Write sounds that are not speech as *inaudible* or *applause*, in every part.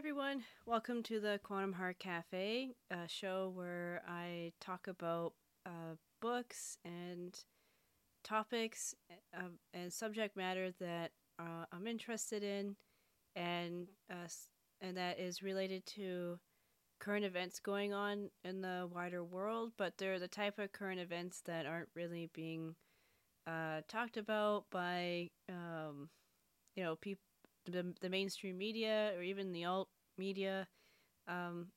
everyone. Welcome to the Quantum Heart Cafe, a show where I talk about uh, books and topics uh, and subject matter that uh, I'm interested in, and uh, and that is related to current events going on in the wider world. But they're the type of current events that aren't really being uh, talked about by um, you know people the, the mainstream media or even the alt media um,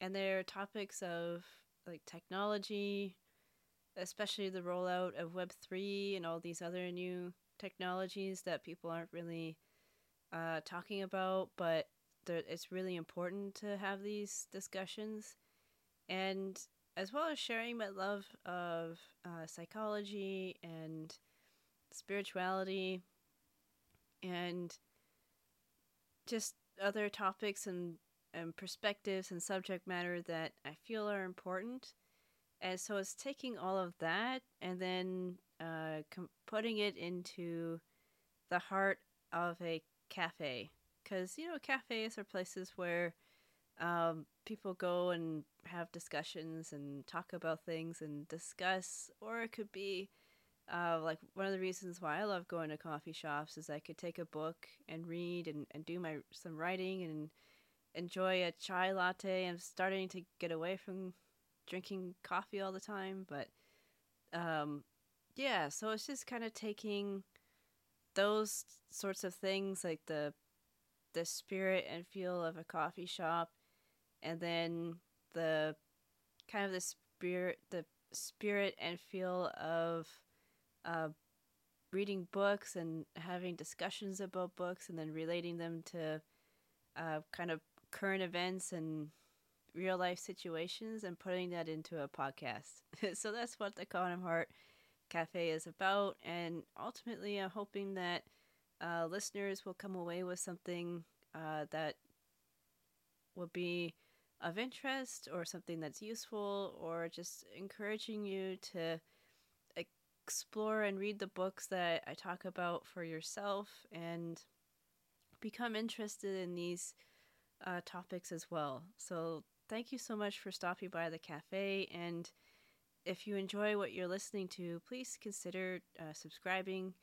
and they're topics of like technology especially the rollout of web3 and all these other new technologies that people aren't really uh, talking about but it's really important to have these discussions. And as well as sharing my love of uh, psychology and spirituality and just other topics and, and perspectives and subject matter that I feel are important. And so it's taking all of that and then uh, com- putting it into the heart of a cafe. Because, you know, cafes are places where um, people go and have discussions and talk about things and discuss, or it could be uh, like one of the reasons why I love going to coffee shops is I could take a book and read and, and do my some writing and enjoy a chai latte. I'm starting to get away from drinking coffee all the time, but um, yeah, so it's just kind of taking those sorts of things like the the spirit and feel of a coffee shop and then the kind of the spirit the spirit and feel of uh, reading books and having discussions about books and then relating them to uh, kind of current events and real life situations and putting that into a podcast. *laughs* so that's what the Quantum Heart Cafe is about. And ultimately, I'm hoping that uh, listeners will come away with something uh, that will be of interest or something that's useful or just encouraging you to explore and read the books that I talk about for yourself and become interested in these uh, topics as well. So, thank you so much for stopping by the cafe. And if you enjoy what you're listening to, please consider uh, subscribing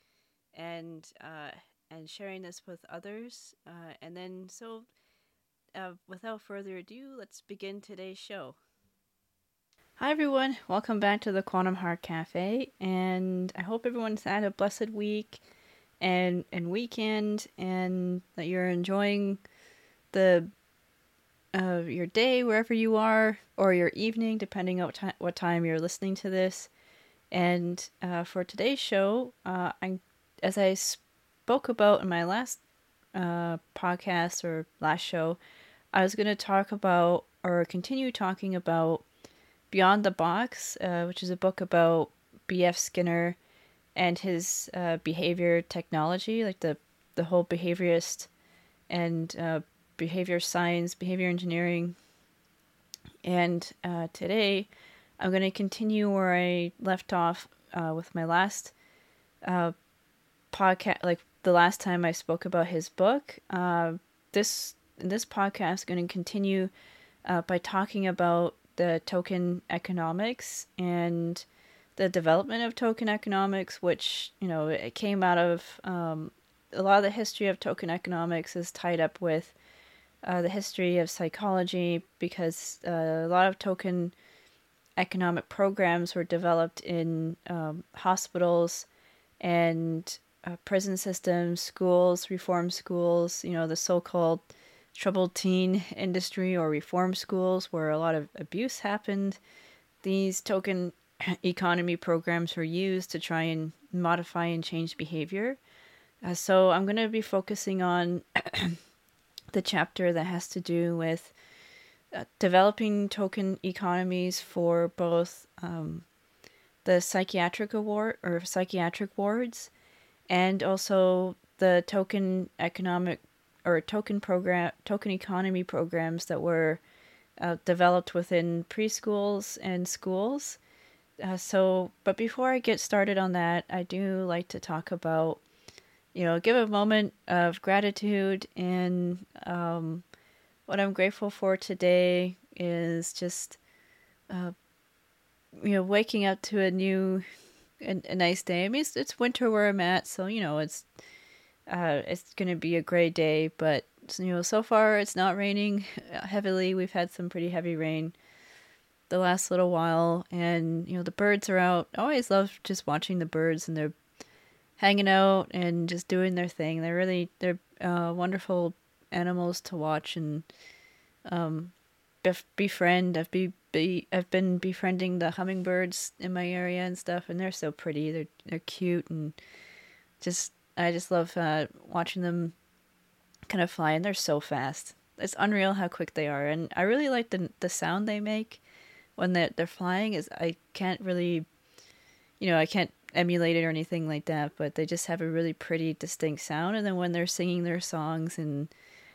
and uh, and sharing this with others. Uh, and then, so uh, without further ado, let's begin today's show. Hi everyone, welcome back to the Quantum Heart Cafe, and I hope everyone's had a blessed week and and weekend, and that you're enjoying the uh, your day wherever you are, or your evening, depending on what, time, what time you're listening to this. And uh, for today's show, uh, I, as I spoke about in my last uh, podcast or last show, I was going to talk about or continue talking about Beyond the Box, uh, which is a book about B.F. Skinner and his uh, behavior technology, like the, the whole behaviorist and uh, behavior science, behavior engineering. And uh, today, I'm going to continue where I left off uh, with my last uh, podcast, like the last time I spoke about his book. this this podcast is going to continue by talking about the token economics and the development of token economics, which you know it came out of um, a lot of the history of token economics is tied up with uh, the history of psychology because uh, a lot of token economic programs were developed in um, hospitals and uh, prison systems, schools, reform schools. You know the so-called troubled teen industry or reform schools where a lot of abuse happened. These token *clears throat* economy programs were used to try and modify and change behavior. Uh, so I'm going to be focusing on *clears throat* the chapter that has to do with uh, developing token economies for both um, the psychiatric award or psychiatric wards and also the token economic or token program token economy programs that were uh, developed within preschools and schools. Uh, so, but before I get started on that, I do like to talk about, you know, give a moment of gratitude and um, what I'm grateful for today is just, uh, you know, waking up to a new, a, a nice day. I mean, it's, it's, winter where I'm at, so you know, it's, uh, it's gonna be a gray day. But you know, so far it's not raining heavily. We've had some pretty heavy rain the last little while, and you know, the birds are out. I always love just watching the birds, and they're hanging out and just doing their thing. They're really they're uh, wonderful animals to watch and um, bef- befriend. I've be, be I've been befriending the hummingbirds in my area and stuff, and they're so pretty. They're they're cute and just I just love uh, watching them kind of fly, and they're so fast. It's unreal how quick they are, and I really like the the sound they make when they're they're flying. Is I can't really, you know, I can't emulate it or anything like that, but they just have a really pretty, distinct sound. And then when they're singing their songs and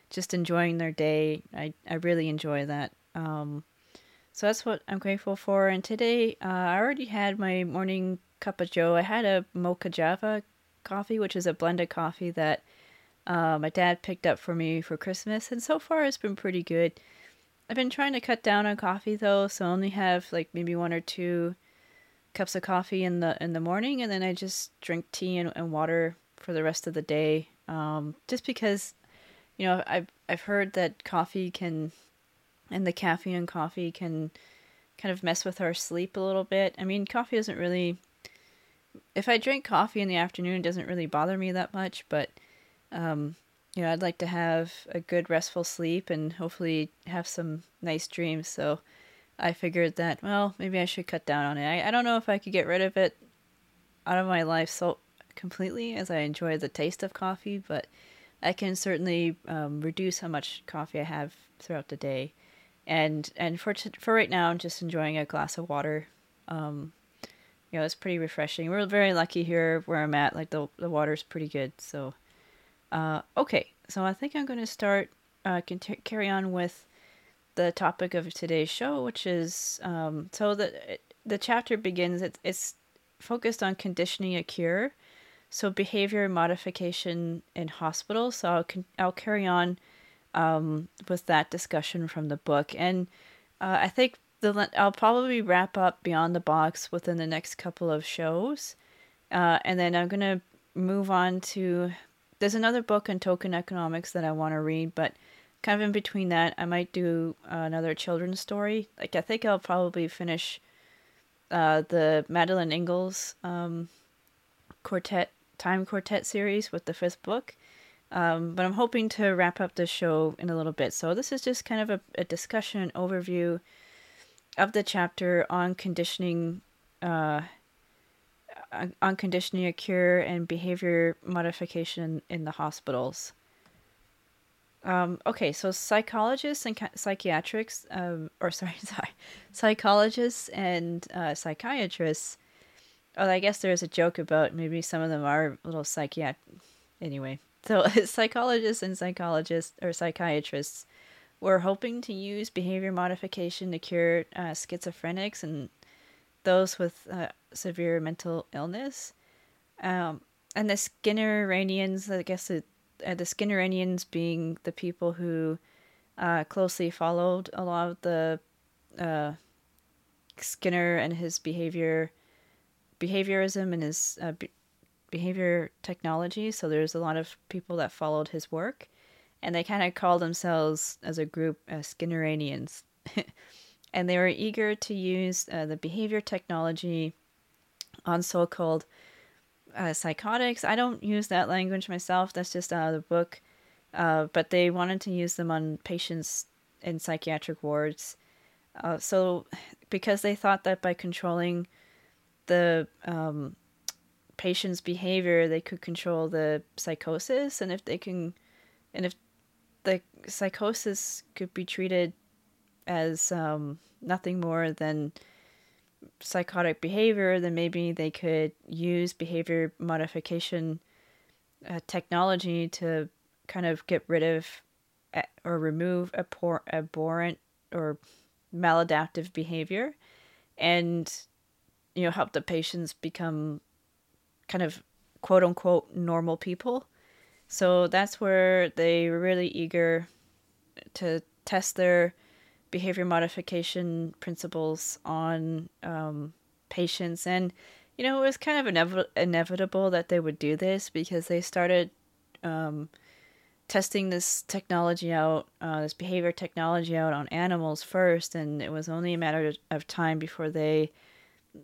just enjoying their day, I, I really enjoy that. Um, so that's what I'm grateful for. And today, uh, I already had my morning cup of joe. I had a mocha java coffee, which is a blended coffee that uh, my dad picked up for me for Christmas. And so far, it's been pretty good. I've been trying to cut down on coffee though, so I only have like maybe one or two cups of coffee in the in the morning, and then I just drink tea and, and water for the rest of the day. Um, just because, you know, I've I've heard that coffee can, and the caffeine in coffee can, kind of mess with our sleep a little bit. I mean, coffee doesn't really. If I drink coffee in the afternoon, it doesn't really bother me that much, but, um, you know, I'd like to have a good restful sleep and hopefully have some nice dreams. So I figured that, well, maybe I should cut down on it. I, I don't know if I could get rid of it out of my life so completely as I enjoy the taste of coffee, but I can certainly um, reduce how much coffee I have throughout the day. And and for t- for right now, I'm just enjoying a glass of water. Um, you know, it's pretty refreshing. We're very lucky here where I'm at. Like the the water's pretty good. So, uh, okay. So I think I'm going to start uh, can t- carry on with the topic of today's show, which is um, so the the chapter begins. It's focused on conditioning a cure, so behavior modification in hospitals. So I'll I'll carry on um, with that discussion from the book, and uh, I think the I'll probably wrap up Beyond the Box within the next couple of shows, uh, and then I'm gonna move on to. There's another book on token economics that I want to read, but kind of in between that, I might do uh, another children's story. Like I think I'll probably finish uh, the Madeleine L'Engle's um, quartet time quartet series with the fifth book. Um, but I'm hoping to wrap up the show in a little bit. So this is just kind of a, a discussion overview of the chapter on conditioning, uh, on conditioning a cure and behavior modification in the hospitals. Um, okay, so psychologists and psychiatrics, um, or *laughs* sorry, sorry, psychologists and uh, psychiatrists. Oh, I guess there's a joke about maybe some of them are a little psychiat. Anyway, so *laughs* psychologists and psychologists or psychiatrists were hoping to use behavior modification to cure uh, schizophrenics and those with uh, severe mental illness. Um, and the Skinnerians, I guess it uh, the Skinnerians being the people who uh, closely followed a lot of the uh, Skinner and his behavior, behaviorism and his uh, be- behavior technology. So there's a lot of people that followed his work, and they kind of called themselves as a group uh, Skinnerians, *laughs* and they were eager to use uh, the behavior technology on so-called uh, psychotics. I don't use that language myself. That's just out of the book. Uh, but they wanted to use them on patients in psychiatric wards. Uh, so, because they thought that by controlling the um, patient's behavior, they could control the psychosis, and if they can, and if psychosis could be treated as um, nothing more than psychotic behavior, then maybe they could use behavior modification uh, technology to kind of get rid of or remove abhorrent or maladaptive behavior and you know help the patients become kind of quote unquote normal people so that's where they were really eager to test their behavior modification principles on um, patients. And, you know, it was kind of inev- inevitable that they would do this because they started um, testing this technology out, uh, this behavior technology out on animals first. And it was only a matter of time before they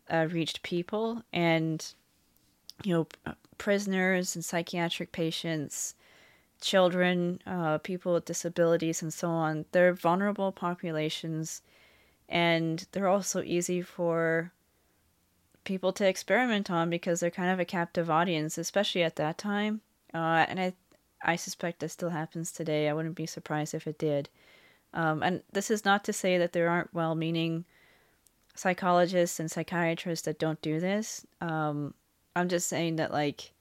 uh, reached people. And, you know, prisoners and psychiatric patients children, uh, people with disabilities, and so on. They're vulnerable populations, and they're also easy for people to experiment on because they're kind of a captive audience, especially at that time. Uh, and I, I suspect that still happens today. I wouldn't be surprised if it did. Um, and this is not to say that there aren't well-meaning psychologists and psychiatrists that don't do this. Um, I'm just saying that like,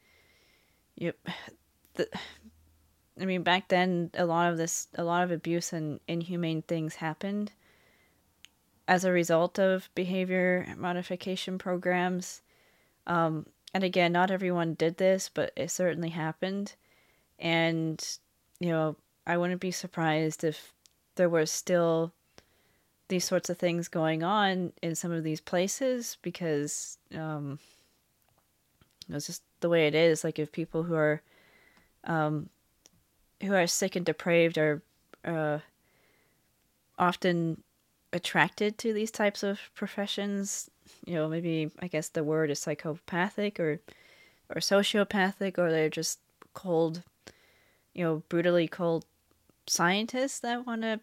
you, *sighs* the *sighs* I mean, back then, a lot of this, a lot of abuse and inhumane things happened as a result of behavior modification programs. Um, and again, not everyone did this, but it certainly happened. And, you know, I wouldn't be surprised if there were still these sorts of things going on in some of these places because um, it's just the way it is. Like, if people who are um, who are sick and depraved are uh, often attracted to these types of professions. You know, maybe I guess the word is psychopathic or or sociopathic, or they're just cold, you know, brutally cold scientists that want to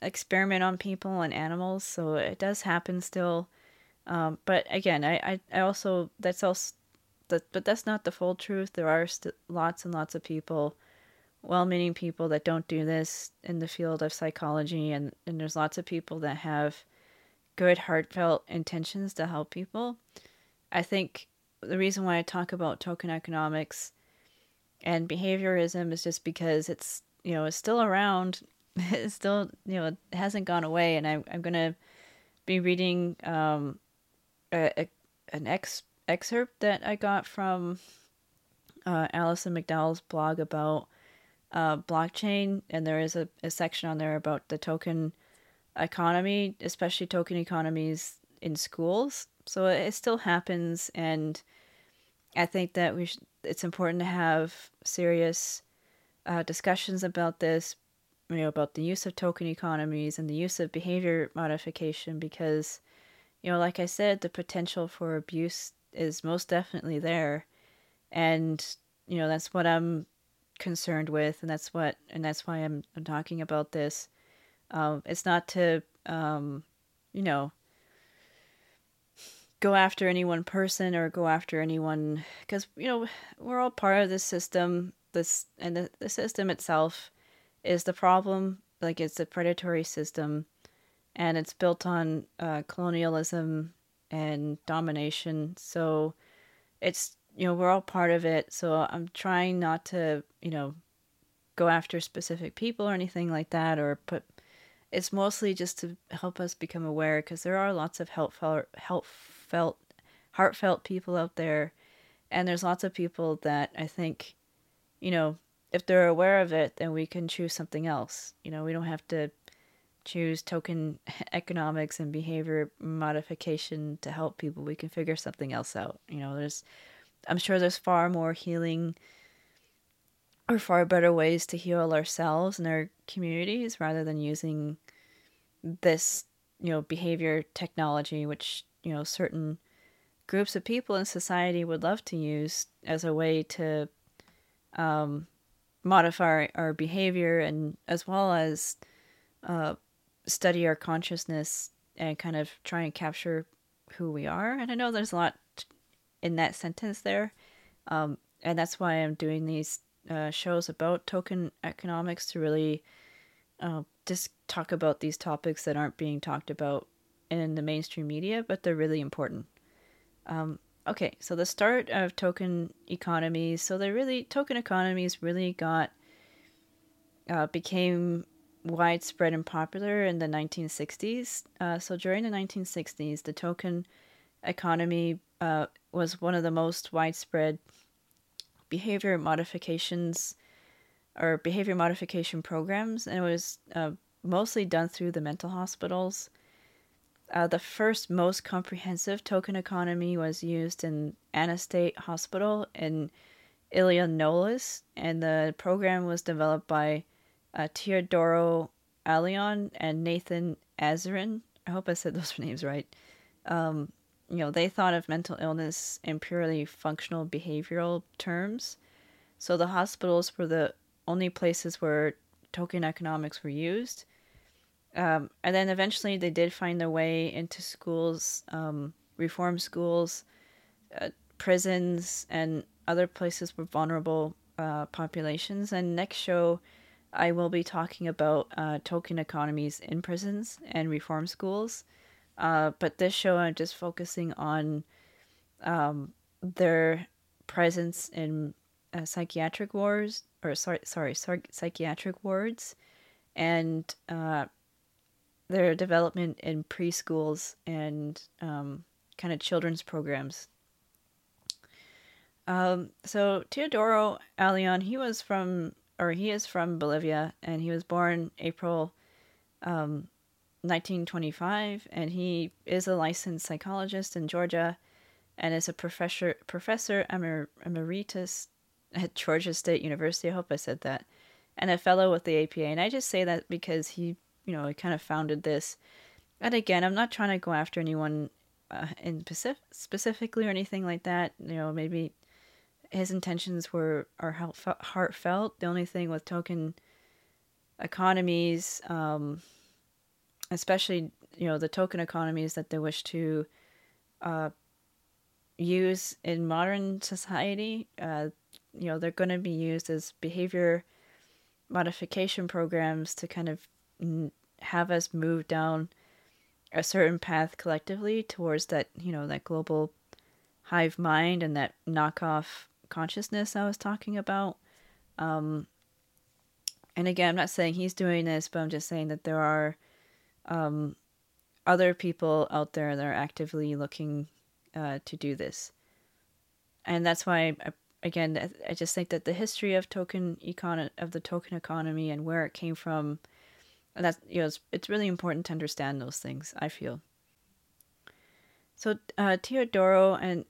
experiment on people and animals. So it does happen still. Um, but again, I, I, I also that's also that, but that's not the full truth. There are st- lots and lots of people well meaning people that don't do this in the field of psychology, and, and there's lots of people that have good, heartfelt intentions to help people. I think the reason why I talk about token economics and behaviorism is just because it's you know it's still around *laughs* it's still you know it hasn't gone away and I'm, I'm gonna be reading um a, a, an ex excerpt that I got from uh, Alison McDowell's blog about uh, blockchain, and there is a, a section on there about the token economy, especially token economies in schools. So it still happens, and I think that we it's important to have serious uh, discussions about this, you know, about the use of token economies and the use of behavior modification, because, you know, like I said, the potential for abuse is most definitely there, and you know that's what I'm concerned with, and that's what and that's why I'm, I'm talking about this. Um, it's not to um, you know go after any one person or go after anyone because you know we're all part of this system. This and the, the system itself is the problem. Like it's a predatory system, and it's built on uh, colonialism and domination. So it's you know, we're all part of it. So I'm trying not to, you know, go after specific people or anything like that, or put. It's mostly just to help us become aware because there are lots of helpful, helpfelt, heartfelt people out there, and there's lots of people that I think, you know, if they're aware of it, then we can choose something else. You know, we don't have to choose token *laughs* economics and behavior modification to help people. We can figure something else out. You know, there's I'm sure there's far more healing or far better ways to heal ourselves and our communities rather than using this, you know, behavior technology, which, you know, certain groups of people in society would love to use as a way to um, modify our behavior and as well as uh, study our consciousness and kind of try and capture who we are. And I know there's a lot in that sentence there. Um, and that's why I'm doing these uh, shows about token economics to really uh, just talk about these topics that aren't being talked about in the mainstream media, but they're really important. Um, okay, so the start of token economies. So they really token economies really got uh, became widespread and popular in the 1960s. Uh, so during the 1960s, the token economy uh, was one of the most widespread behavior modifications or behavior modification programs, and it was uh, mostly done through the mental hospitals. Uh, the first most comprehensive token economy was used in Anna State Hospital in Illinois, and the program was developed by uh, Teodoro Ayllon and Nathan Azrin. I hope I said *laughs* those names right. Um, you know, they thought of mental illness in purely functional behavioral terms. So the hospitals were the only places where token economics were used. Um, and then eventually they did find their way into schools, um, reform schools, uh, prisons, and other places with vulnerable uh, populations. And next show, I will be talking about uh, token economies in prisons and reform schools. Uh, but this show, I'm just focusing on um, their presence in uh, psychiatric wards, or sorry, sorry, psychiatric wards, and uh, their development in preschools and um, kind of children's programs. Um, so Teodoro Ayllon, he was from, or he is from Bolivia, and he was born April um, 1925, and he is a licensed psychologist in Georgia, and is a professor professor emer, emeritus at Georgia State University. I hope I said that, and a fellow with the APA. And I just say that because he you know, he kind of founded this. And again, I'm not trying to go after anyone uh, in specific, specifically or anything like that. You know, maybe his intentions were are heartfelt. The only thing with token economies, um, especially you know the token economies that they wish to uh, use in modern society, uh, you know, they're going to be used as behavior modification programs to kind of have us move down a certain path collectively towards that you know that global hive mind and that knockoff consciousness I was talking about. Um, and again, I'm not saying he's doing this, but I'm just saying that there are um, other people out there that are actively looking uh, to do this. And that's why, again, I just think that the history of token econ of the token economy and where it came from and that's you know it's, it's really important to understand those things i feel so uh, teodoro and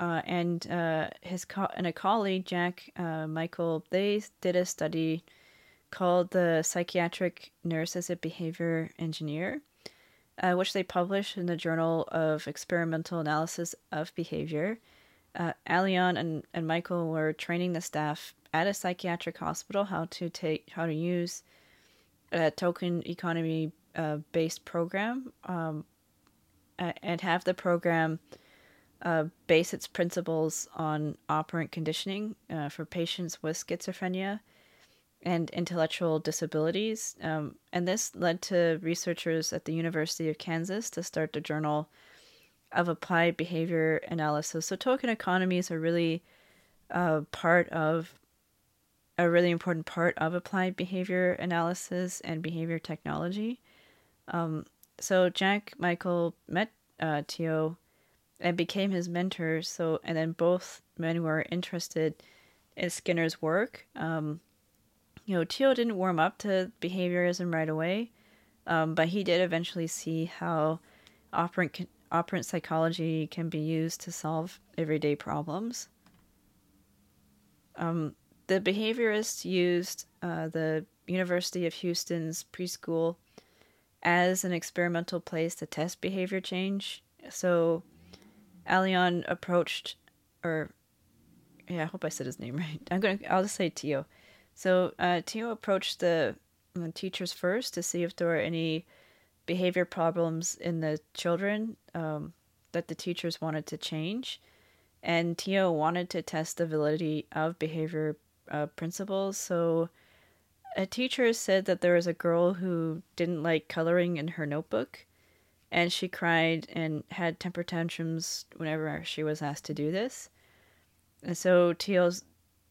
uh, and uh, his co- and a colleague jack uh, michael they did a study called the psychiatric nurse as a behavior engineer uh, which they published in the journal of experimental analysis of behavior. Uh, Ayllon and, and michael were training the staff at a psychiatric hospital how to take how to use a token economy uh, based program um, and have the program uh, base its principles on operant conditioning uh, for patients with schizophrenia and intellectual disabilities. Um, and this led to researchers at the University of Kansas to start the Journal of Applied Behavior Analysis. So, token economies are really uh, part of a really important part of applied behavior analysis and behavior technology. Um, so Jack Michael met uh, Teo and became his mentor. So and then both men were interested in Skinner's work. Um, you know, Teo didn't warm up to behaviorism right away, um, but he did eventually see how operant operant psychology can be used to solve everyday problems. Um, the behaviorists used uh, the University of Houston's preschool as an experimental place to test behavior change. So Ayllon approached, or yeah, I hope I said his name *laughs* right. I'm gonna, I'll just say Teo. So uh, Teo approached the, the teachers first to see if there were any behavior problems in the children um, that the teachers wanted to change. And Teo wanted to test the validity of behavior uh, principles. So, a teacher said that there was a girl who didn't like coloring in her notebook, and she cried and had temper tantrums whenever she was asked to do this. And so Teo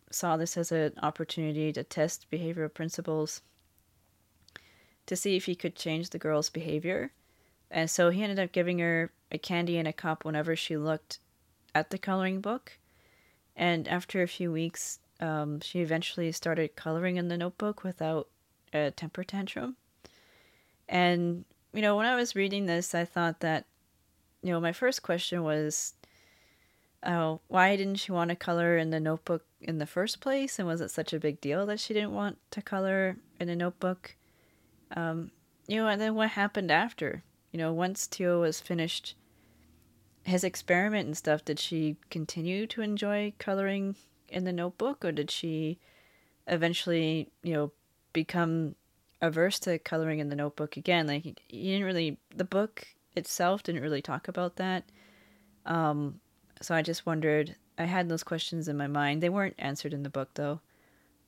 saw this as an opportunity to test behavioral principles to see if he could change the girl's behavior. And so he ended up giving her a candy in a cup whenever she looked at the coloring book. And after a few weeks, um, she eventually started coloring in the notebook without a temper tantrum. And, you know, when I was reading this, I thought that, you know, my first question was, oh, why didn't she want to color in the notebook in the first place? And was it such a big deal that she didn't want to color in a notebook? Um, you know, and then what happened after? You know, once Teo was finished his experiment and stuff, did she continue to enjoy coloring in the notebook or did she eventually, you know, become averse to coloring in the notebook again? Like, you didn't really, the book itself didn't really talk about that. Um, so I just wondered, I had those questions in my mind. They weren't answered in the book though.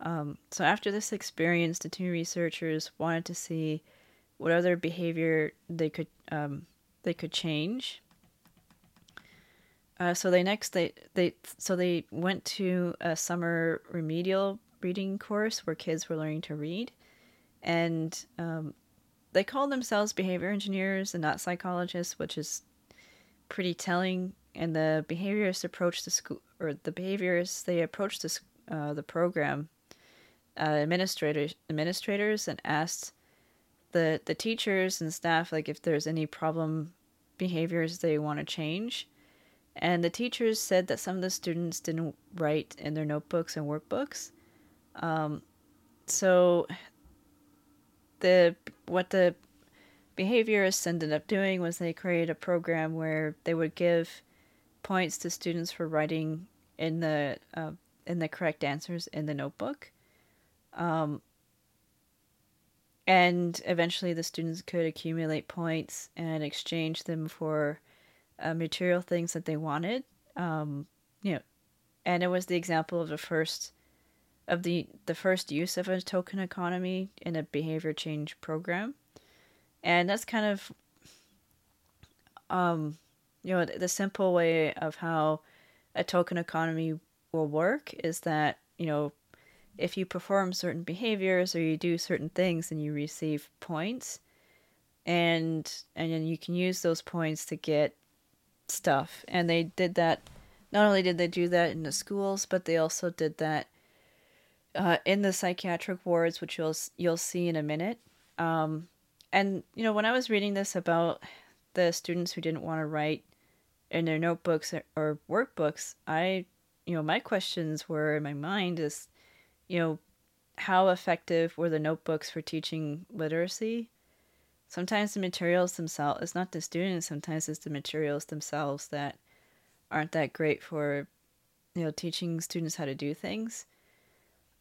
Um, so after this experience, the two researchers wanted to see what other behavior they could um, they could change uh, so they next they they so they went to a summer remedial reading course where kids were learning to read, and um, they call themselves behavior engineers and not psychologists, which is pretty telling. And the behaviorists approach the school, or the behaviorists they approach the uh, the program uh, administrators administrators and asked the the teachers and staff like if there's any problem behaviors they want to change and the teachers said that some of the students didn't write in their notebooks and workbooks. Um, so the what the behaviorists ended up doing was they created a program where they would give points to students for writing in the uh, in the correct answers in the notebook. Um, and eventually the students could accumulate points and exchange them for uh, material things that they wanted. Um, you know, and it was the example of the first of the the first use of a token economy in a behavior change program, and that's kind of um, you know the simple way of how a token economy will work is that you know if you perform certain behaviors or you do certain things then you receive points and and then you can use those points to get stuff. And they did that. Not only did they do that in the schools, but they also did that uh, in the psychiatric wards, which you'll you'll see in a minute. Um, and you know, when I was reading this about the students who didn't want to write in their notebooks or workbooks, I, you know, my questions were in my mind is, you know, how effective were the notebooks for teaching literacy? sometimes the materials themselves it's not the students sometimes it's the materials themselves that aren't that great for you know teaching students how to do things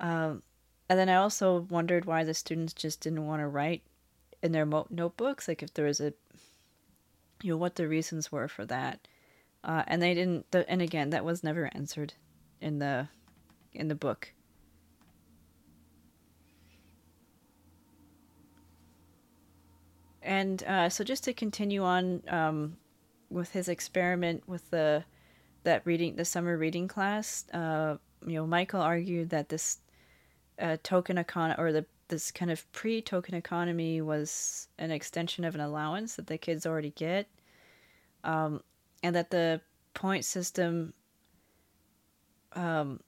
um, and then i also wondered why the students just didn't want to write in their mo- notebooks like if there was a you know what the reasons were for that. Uh, and they didn't and again that was never answered in the in the book. And uh, so, just to continue on um, with his experiment with the that reading, the summer reading class, uh, you know, Michael argued that this uh, token econ or the this kind of pre-token economy was an extension of an allowance that the kids already get, um, and that the point system, um,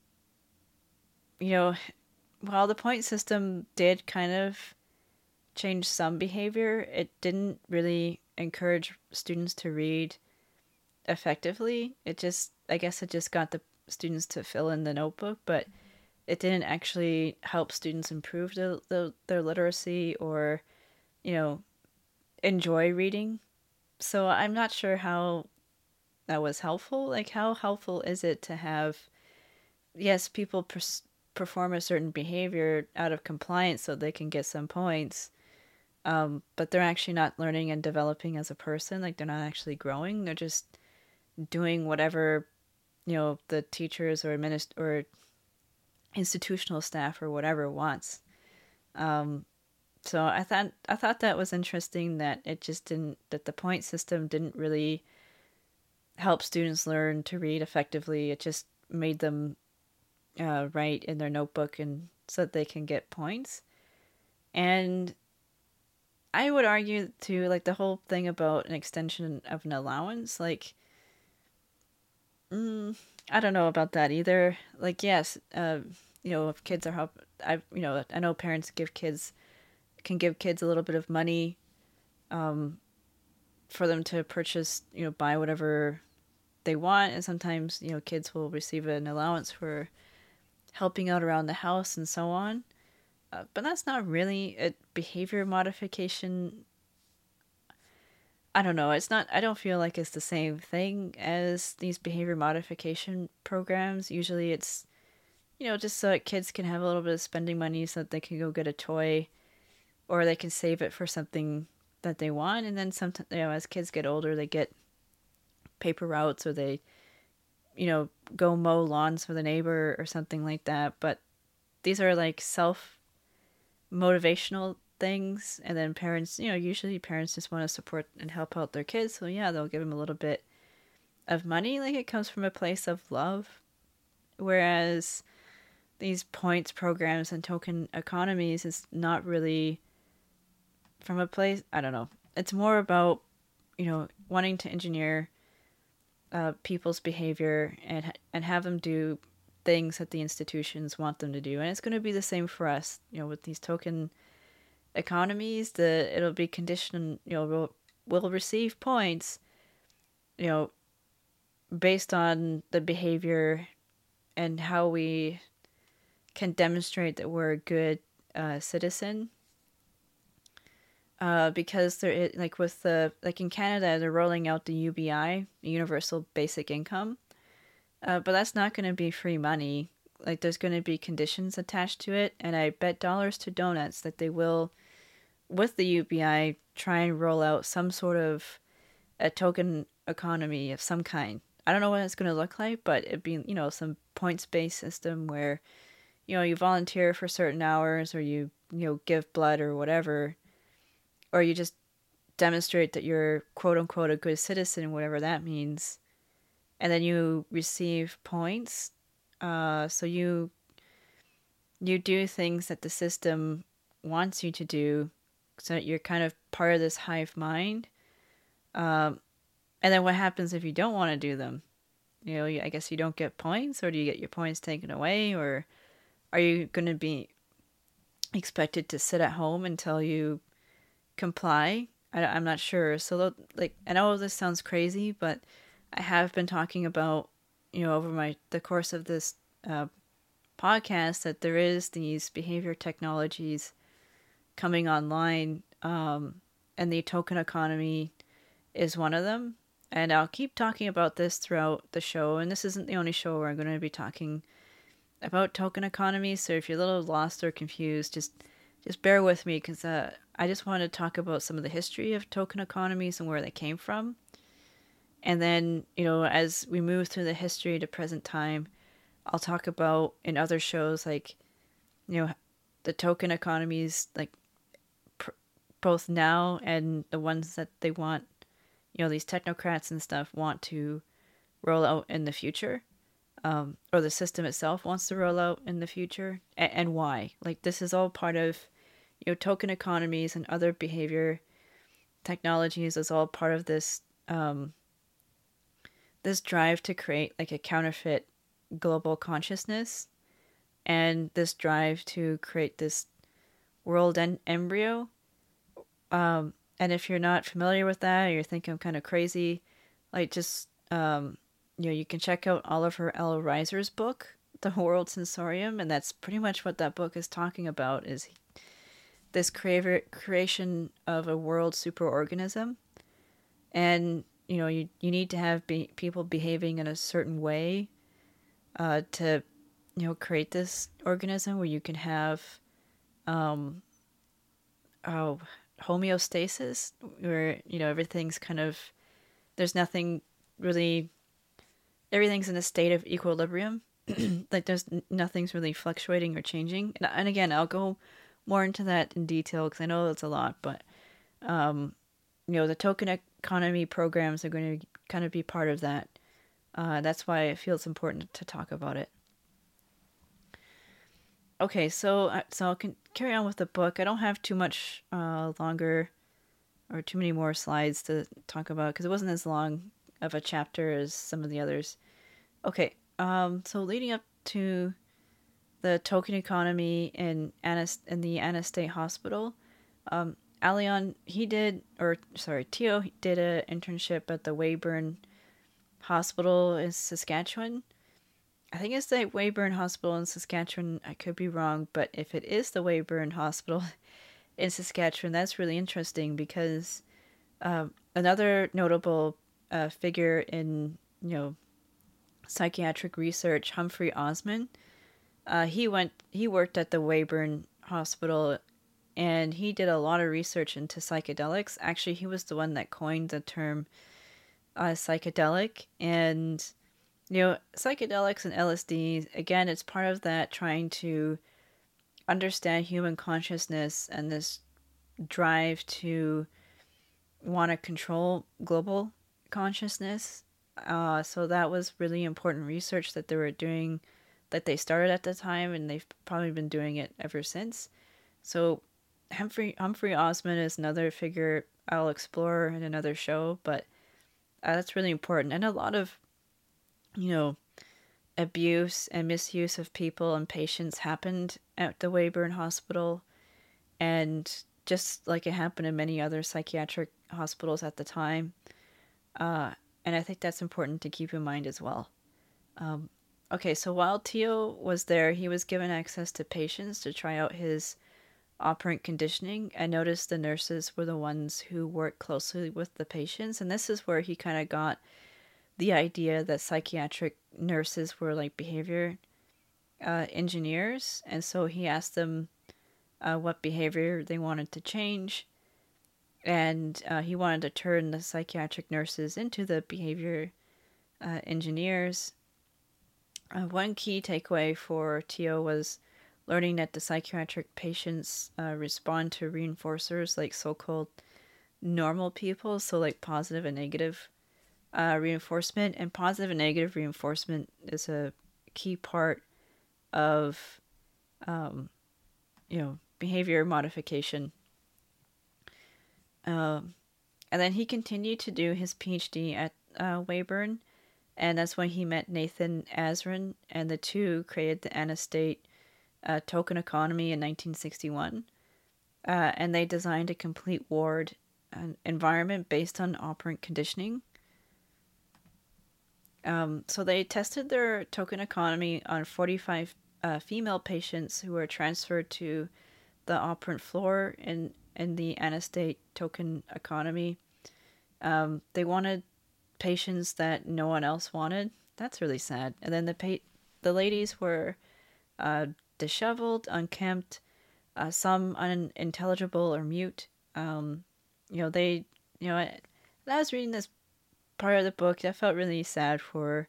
you know, while the point system did kind of change some behavior. It didn't really encourage students to read effectively. It just, I guess, it just got the students to fill in the notebook, but it didn't actually help students improve the, the, their literacy or, you know, enjoy reading. So I'm not sure how that was helpful. Like, how helpful is it to have, yes, people perform a certain behavior out of compliance so they can get some points um, but they're actually not learning and developing as a person. Like they're not actually growing. They're just doing whatever, you know, the teachers or administ- or institutional staff or whatever wants. Um, so I thought I thought that was interesting that it just didn't that the point system didn't really help students learn to read effectively. It just made them uh, write in their notebook and so that they can get points. And I would argue too, like the whole thing about an extension of an allowance, like, mm, I don't know about that either. Like, yes, uh, you know, if kids are help, I, you know, I know parents give kids can give kids a little bit of money um, for them to purchase, you know, buy whatever they want. And sometimes, you know, kids will receive an allowance for helping out around the house and so on. Uh, but that's not really a behavior modification. I don't know. It's not, I don't feel like it's the same thing as these behavior modification programs. Usually it's, you know, just so that kids can have a little bit of spending money so that they can go get a toy or they can save it for something that they want. And then sometimes, you know, as kids get older, they get paper routes or they, you know, go mow lawns for the neighbor or something like that. But these are like self motivational things and then parents you know usually parents just want to support and help out their kids so yeah they'll give them a little bit of money like it comes from a place of love. Whereas these points programs and token economies is not really from a place i don't know it's more about you know wanting to engineer uh, people's behavior and and have them do things that the institutions want them to do and it's going to be the same for us you know with these token economies the it'll be conditioned you know we'll, we'll receive points you know based on the behavior and how we can demonstrate that we're a good uh, citizen uh, because there like with the like in Canada they're rolling out the UBI Universal Basic Income uh, but that's not going to be free money. Like there's going to be conditions attached to it, and I bet dollars to donuts that they will, with the UBI, try and roll out some sort of a token economy of some kind. I don't know what it's going to look like, but it'd be you know some points based system where, you know, you volunteer for certain hours, or you you know give blood or whatever, or you just demonstrate that you're quote unquote a good citizen, whatever that means and then you receive points. Uh, so you you do things that the system wants you to do, so you're kind of part of this hive mind. Um, and then what happens if you don't want to do them? You know, I guess you don't get points, or do you get your points taken away, or are you going to be expected to sit at home until you comply? I, I'm not sure. So, like, I know this sounds crazy, but I have been talking about, you know, over my the course of this uh, podcast that there is these behavior technologies coming online, um, and the token economy is one of them. And I'll keep talking about this throughout the show. And this isn't the only show where I'm going to be talking about token economy. So if you're a little lost or confused, just just bear with me because uh, I just want to talk about some of the history of token economies and where they came from. And then, you know, as we move through the history to present time, I'll talk about in other shows like, you know, the token economies, like pr- both now and the ones that they want, you know, these technocrats and stuff want to roll out in the future. Um, or the system itself wants to roll out in the future, and, and why. Like, this is all part of, you know, token economies and other behavior technologies is all part of this um, this drive to create like a counterfeit global consciousness and this drive to create this world en- embryo um, and if you're not familiar with that or you're thinking i'm kind of crazy like just um, you know you can check out oliver l. Reiser's book the world sensorium and that's pretty much what that book is talking about is this cre- creation of a world superorganism. And you know you you need to have be, people behaving in a certain way uh, to you know create this organism where you can have um oh homeostasis where you know everything's kind of there's nothing really everything's in a state of equilibrium. *clears throat* Like there's nothing's really fluctuating or changing. And, and again i'll go more into that in detail because i know that's a lot but um you know the token economy programs are going to kind of be part of that. Uh, that's why I feel it's important to talk about it. Okay, so uh, so I'll can carry on with the book. I don't have too much uh, longer or too many more slides to talk about because it wasn't as long of a chapter as some of the others. Okay, um, so leading up to the token economy in Anna in the Anna State Hospital, um, Ayllon, he did, or sorry, Teo did an internship at the Weyburn Hospital in Saskatchewan. I think it's the Weyburn Hospital in Saskatchewan. I could be wrong, but if it is the Weyburn Hospital *laughs* in Saskatchewan, that's really interesting because uh, another notable uh, figure in you know psychiatric research, Humphrey Osmond. Uh, he went. He worked at the Weyburn Hospital, and he did a lot of research into psychedelics. Actually, he was the one that coined the term uh, psychedelic, and you know, psychedelics and LSD. Again, it's part of that trying to understand human consciousness and this drive to want to control global consciousness uh, so that was really important research that they were doing, that they started at the time, and they've probably been doing it ever since. So Humphry Humphry Osmond is another figure I'll explore in another show, but uh, that's really important. And a lot of, you know, abuse and misuse of people and patients happened at the Weyburn Hospital, and just like it happened in many other psychiatric hospitals at the time. Uh, and I think that's important to keep in mind as well. Um, okay, so while Teo was there, he was given access to patients to try out his operant conditioning. I noticed the nurses were the ones who worked closely with the patients, and this is where he kind of got the idea that psychiatric nurses were like behavior uh, engineers, and so he asked them uh, what behavior they wanted to change and uh, he wanted to turn the psychiatric nurses into the behavior uh, engineers. Uh, one key takeaway for Teo was learning that the psychiatric patients uh, respond to reinforcers like so called normal people, so like positive and negative uh, reinforcement. And positive and negative reinforcement is a key part of, um, you know, behavior modification um, and then he continued to do his PhD at uh, Weyburn, and that's when he met Nathan Azrin, and the two created the Anna State uh, token economy in 1961. Uh, and they designed a complete ward environment based on operant conditioning. Um, so they tested their token economy on 45 uh, female patients who were transferred to the operant floor in in the Anna State token economy. Um, they wanted patients that no one else wanted. That's really sad. And then the pa- the ladies were uh, disheveled, unkempt, uh, some unintelligible or mute. Um, you know, they, you know, I, I was reading this part of the book, I felt really sad for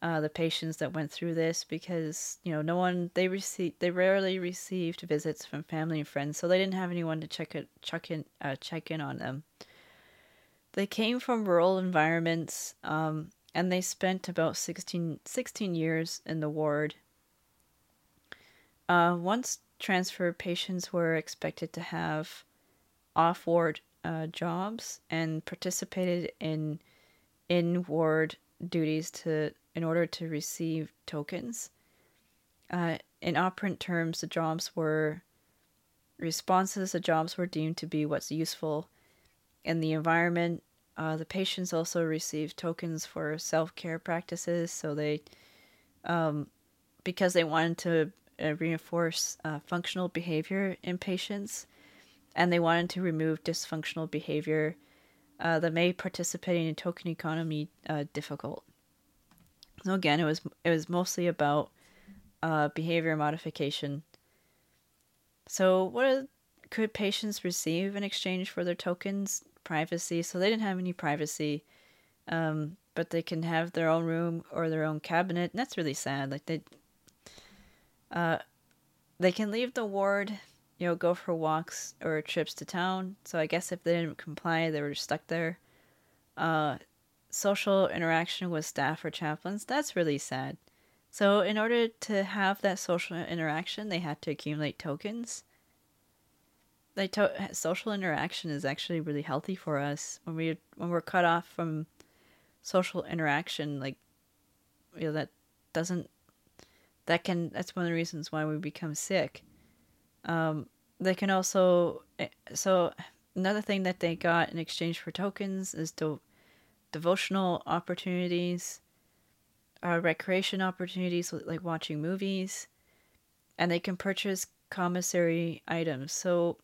uh, the patients that went through this because you know no one they received they rarely received visits from family and friends so they didn't have anyone to check it check in uh, check in on them they came from rural environments um, and they spent about 16, 16 years in the ward uh, once transferred patients were expected to have off ward uh, jobs and participated in in ward duties to in order to receive tokens. Uh, in operant terms, the jobs were responses, the jobs were deemed to be what's useful in the environment. Uh, the patients also received tokens for self care practices, so they, um, because they wanted to uh, reinforce uh, functional behavior in patients, and they wanted to remove dysfunctional behavior uh, that made participating in token economy uh, difficult. So again, it was it was mostly about uh, behavior modification. So what could patients receive in exchange for their tokens? Privacy. So they didn't have any privacy, um, but they can have their own room or their own cabinet. And that's really sad. Like they, uh, they can leave the ward, you know, go for walks or trips to town. So I guess if they didn't comply, they were stuck there. Uh, social interaction with staff or chaplains, that's really sad. So, in order to have that social interaction, they had to accumulate tokens. Like to- social interaction is actually really healthy for us when we when we're cut off from social interaction. Like, you know, that doesn't that can that's one of the reasons why we become sick. Um, they can also eh, so another thing that they got in exchange for tokens is de- devotional opportunities, uh, recreation opportunities like watching movies, and they can purchase commissary items. So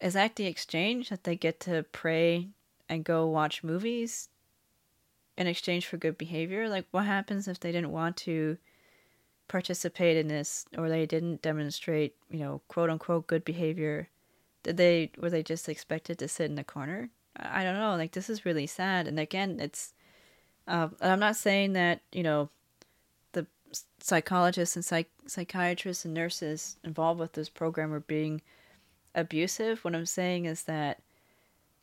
is that the exchange that they get to pray and go watch movies in exchange for good behavior? Like, what happens if they didn't want to participate in this or they didn't demonstrate, you know, quote unquote good behavior? Did they were they just expected to sit in the corner? I don't know. Like, this is really sad. And again, it's. Uh, I'm not saying that you know, the psychologists and psych- psychiatrists and nurses involved with this program are being abusive. What I'm saying is that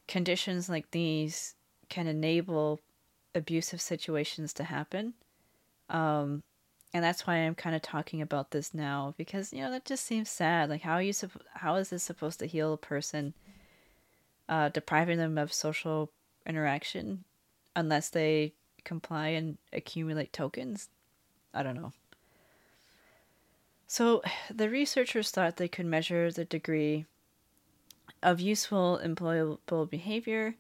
conditions like these can enable abusive situations to happen. Um, and that's why I'm kind of talking about this now because you know that just seems sad. Like how are you supp- how is this supposed to heal a person, uh, depriving them of social interaction, unless they comply and accumulate tokens? I don't know. So the researchers thought they could measure the degree of useful employable behavior.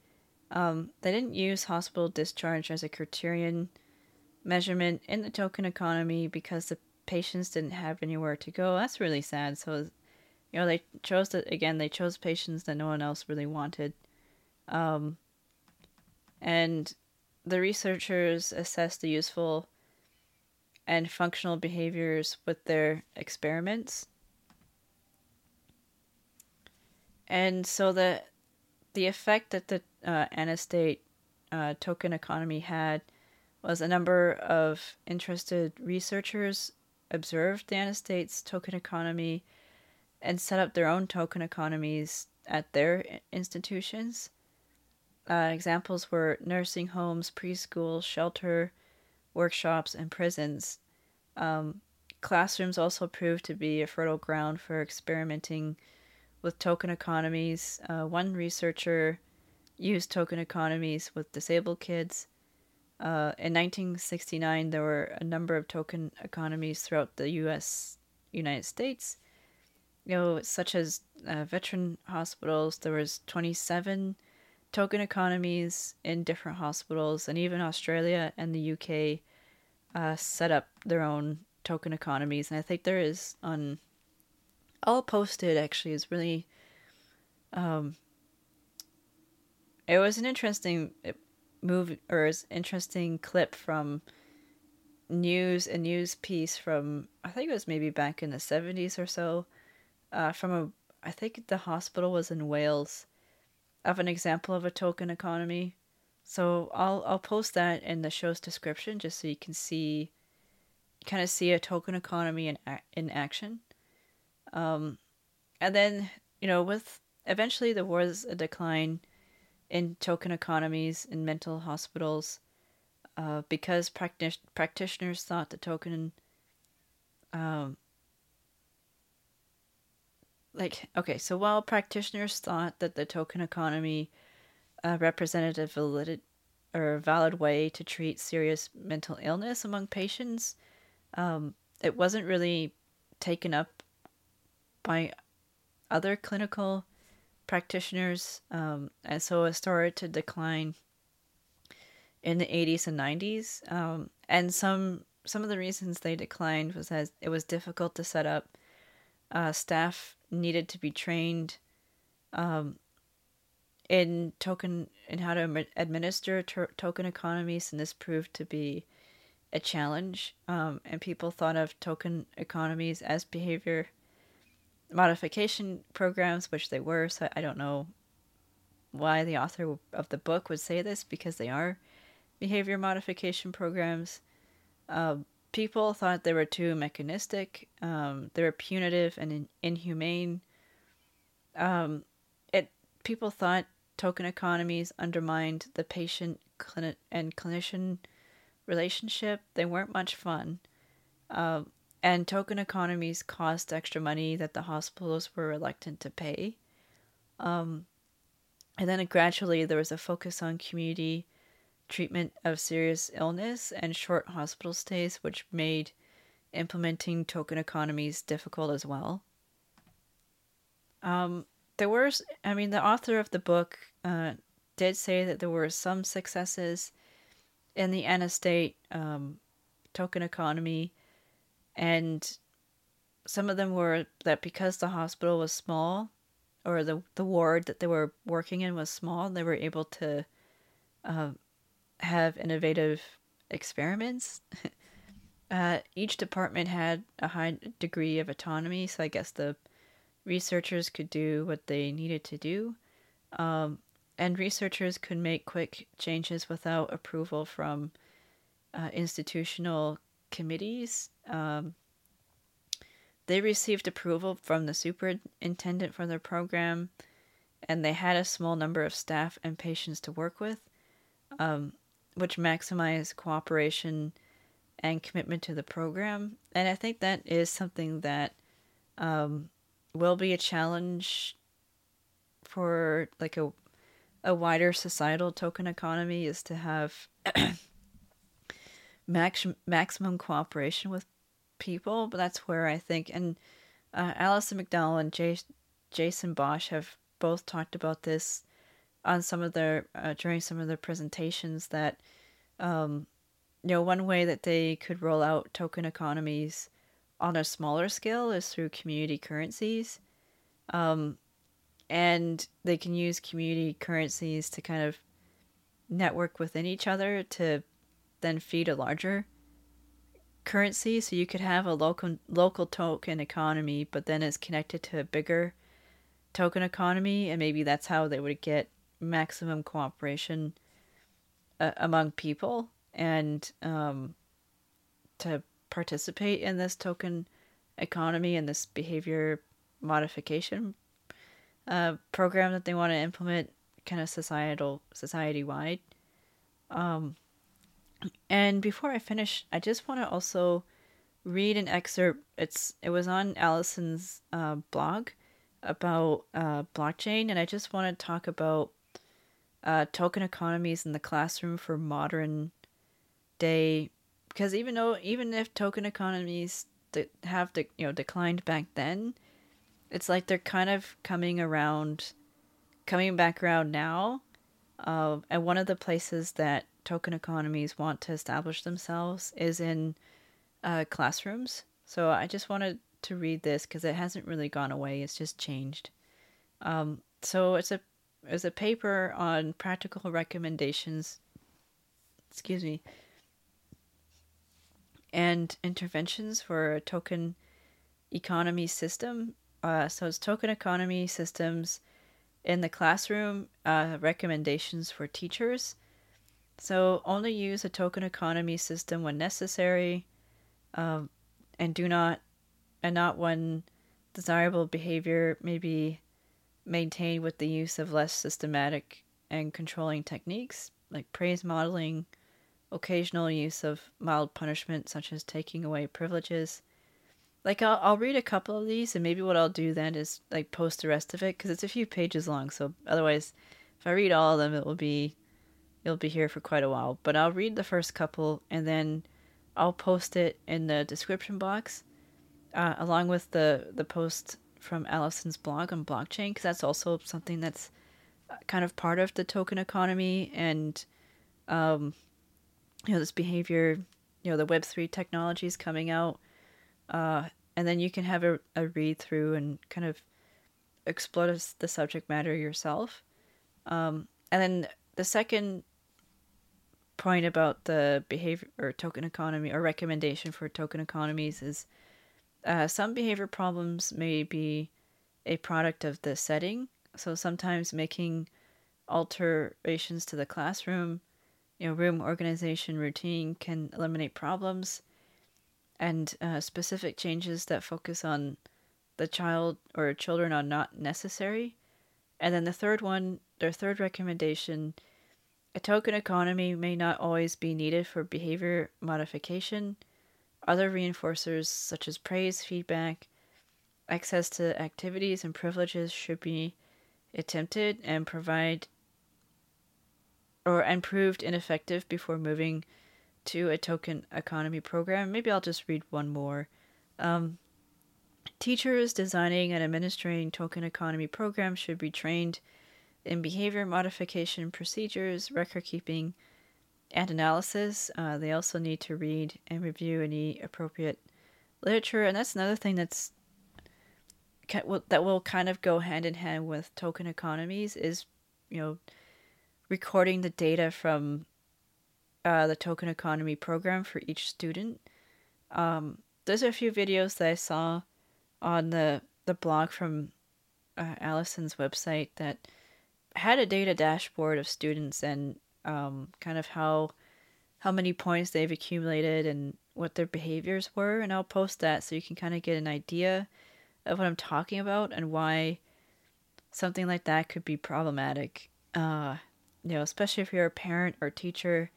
Um, they didn't use hospital discharge as a criterion measurement in the token economy because the patients didn't have anywhere to go. That's really sad. So, you know, they chose to, again, they chose patients that no one else really wanted. Um, and the researchers assessed the useful and functional behaviors with their experiments. And so the the effect that the uh, Anna State uh, token economy had was a number of interested researchers observed the Anna State's token economy and set up their own token economies at their institutions. Uh, examples were nursing homes, preschools, shelter, workshops, and prisons. Um, classrooms also proved to be a fertile ground for experimenting with token economies. Uh, one researcher used token economies with disabled kids. Uh, in 1969, there were a number of token economies throughout the U.S. United States. You know, such as uh, veteran hospitals. There was 27 token economies in different hospitals, and even Australia and the UK uh, set up their own token economies. And I think there is on I'll post it actually. It's really um it was an interesting uh, movie or an interesting clip from news a news piece from I think it was maybe back in the 70s or so uh, from a I think the hospital was in Wales of an example of a token economy. So I'll I'll post that in the show's description just so you can see kind of see a token economy in in action. Um, and then, you know, with eventually there was a decline in token economies in mental hospitals uh, because practic- practitioners thought the token um, like okay so while practitioners thought that the token economy uh, represented a valid or valid way to treat serious mental illness among patients um, it wasn't really taken up by other clinical practitioners, um, and so it started to decline in the 80s and 90s. Um, and some some of the reasons they declined was that it was difficult to set up. Uh, staff needed to be trained um, in token in how to administer to- token economies, and this proved to be a challenge. Um, and people thought of token economies as behavior modification programs, which they were. So I don't know why the author of the book would say this because they are behavior modification programs. Uh, people thought they were too mechanistic. Um, they were punitive and in- inhumane. Um, it people thought token economies undermined the patient clinic and clinician relationship. They weren't much fun. Uh, and token economies cost extra money that the hospitals were reluctant to pay. Um, and then gradually there was a focus on community treatment of serious illness and short hospital stays, which made implementing token economies difficult as well. Um, there were, I mean, the author of the book uh, did say that there were some successes in the Anna State um, token economy, and some of them were that because the hospital was small, or the the ward that they were working in was small, they were able to uh, have innovative experiments. *laughs* uh, each department had a high degree of autonomy, so I guess the researchers could do what they needed to do. Um, and researchers could make quick changes without approval from uh, institutional committees. Um, they received approval from the superintendent for their program, and they had a small number of staff and patients to work with, um, which maximized cooperation and commitment to the program. And I think that is something that um, will be a challenge for like a a wider societal token economy is to have *clears throat* max, maximum cooperation with people. But that's where I think, and uh, Alison McDowell and Jason Bosch have both talked about this on some of their uh, during some of their presentations that um, you know one way that they could roll out token economies on a smaller scale is through community currencies um, and they can use community currencies to kind of network within each other to then feed a larger currency. So you could have a local local token economy but then it's connected to a bigger token economy. And maybe that's how they would get maximum cooperation uh, among people and um, to participate in this token economy and this behavior modification uh, program that they want to implement kind of societal society wide um, and before i finish i just want to also read an excerpt it's it was on Alison's uh, blog about uh, blockchain and i just want to talk about uh, token economies in the classroom for modern day because even though even if token economies have de- you know declined back then it's like they're kind of coming around, coming back around now. Uh, and one of the places that token economies want to establish themselves is in uh, classrooms. So I just wanted to read this because it hasn't really gone away; it's just changed. Um, so it's a it's a paper on practical recommendations. Excuse me. And interventions for a token economy system uh, so it's token economy systems in the classroom, uh, recommendations for teachers. So only use a token economy system when necessary, um, and do not, and not when desirable behavior may be maintained with the use of less systematic and controlling techniques like praise modeling, occasional use of mild punishment such as taking away privileges, like I'll I'll read a couple of these and maybe what I'll do then is like post the rest of it because it's a few pages long. So otherwise, if I read all of them, it will be you'll be here for quite a while. But I'll read the first couple and then I'll post it in the description box uh, along with the the post from Alison's blog on blockchain because that's also something that's uh, kind of part of the token economy and um, you know this behavior you know the web 3 technologies coming out uh, and then you can have a, a read through and kind of explore the subject matter yourself. Um, and then the second point about the behavior or token economy or recommendation for token economies is uh, some behavior problems may be a product of the setting. So sometimes making alterations to the classroom, you know, room organization routine can eliminate problems and uh, specific changes that focus on the child or children are not necessary. And then the third one, their third recommendation, a token economy may not always be needed for behavior modification. Other reinforcers such as praise, feedback, access to activities and privileges should be attempted and provide or and proved ineffective before moving to a token economy program. Maybe I'll just read one more. Um, teachers designing and administering token economy programs should be trained in behavior modification procedures, record keeping, and analysis. Uh, they also need to read and review any appropriate literature, and that's another thing that's that will kind of go hand in hand with token economies is you know recording the data from uh, the token economy program for each student. Um, there's a few videos that I saw on the the blog from uh, Alison's website that had a data dashboard of students and um, kind of how how many points they've accumulated and what their behaviors were, and I'll post that so you can kind of get an idea of what I'm talking about and why something like that could be problematic. Uh, you know, especially if you're a parent or teacher,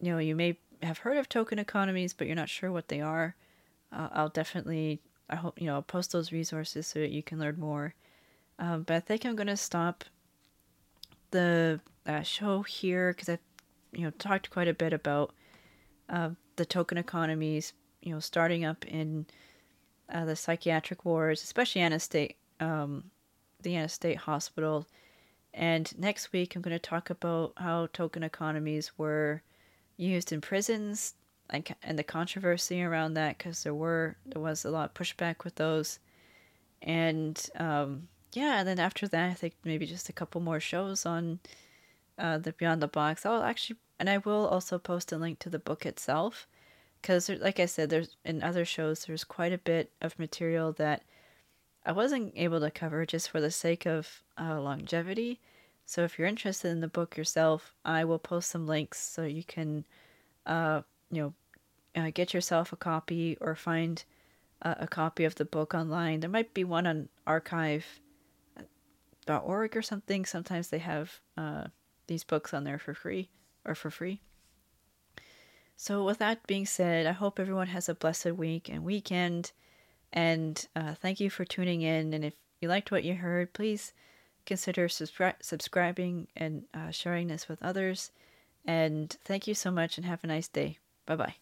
you know, you may have heard of token economies, but you're not sure what they are. Uh, I'll definitely, I hope, you know, I'll post those resources so that you can learn more. Um, but I think I'm going to stop the uh, show here because I've, you know, talked quite a bit about uh, the token economies, you know, starting up in uh, the psychiatric wards, especially Anna State, um, the Anna State Hospital. And next week, I'm going to talk about how token economies were used in prisons and, and the controversy around that because there were there was a lot of pushback with those. And um, yeah, and then after that, I think maybe just a couple more shows on uh, the Beyond the Box. I'll actually, and I will also post a link to the book itself because like i said there's in other shows there's quite a bit of material that i wasn't able to cover just for the sake of uh, longevity so if you're interested in the book yourself i will post some links so you can uh, you know uh, get yourself a copy or find a copy of the book online there might be one on or something sometimes they have uh, these books on there for free or for free so, with that being said, I hope everyone has a blessed week and weekend. And uh, thank you for tuning in. And if you liked what you heard, please consider subscri- subscribing and uh, sharing this with others. And thank you so much and have a nice day. Bye bye.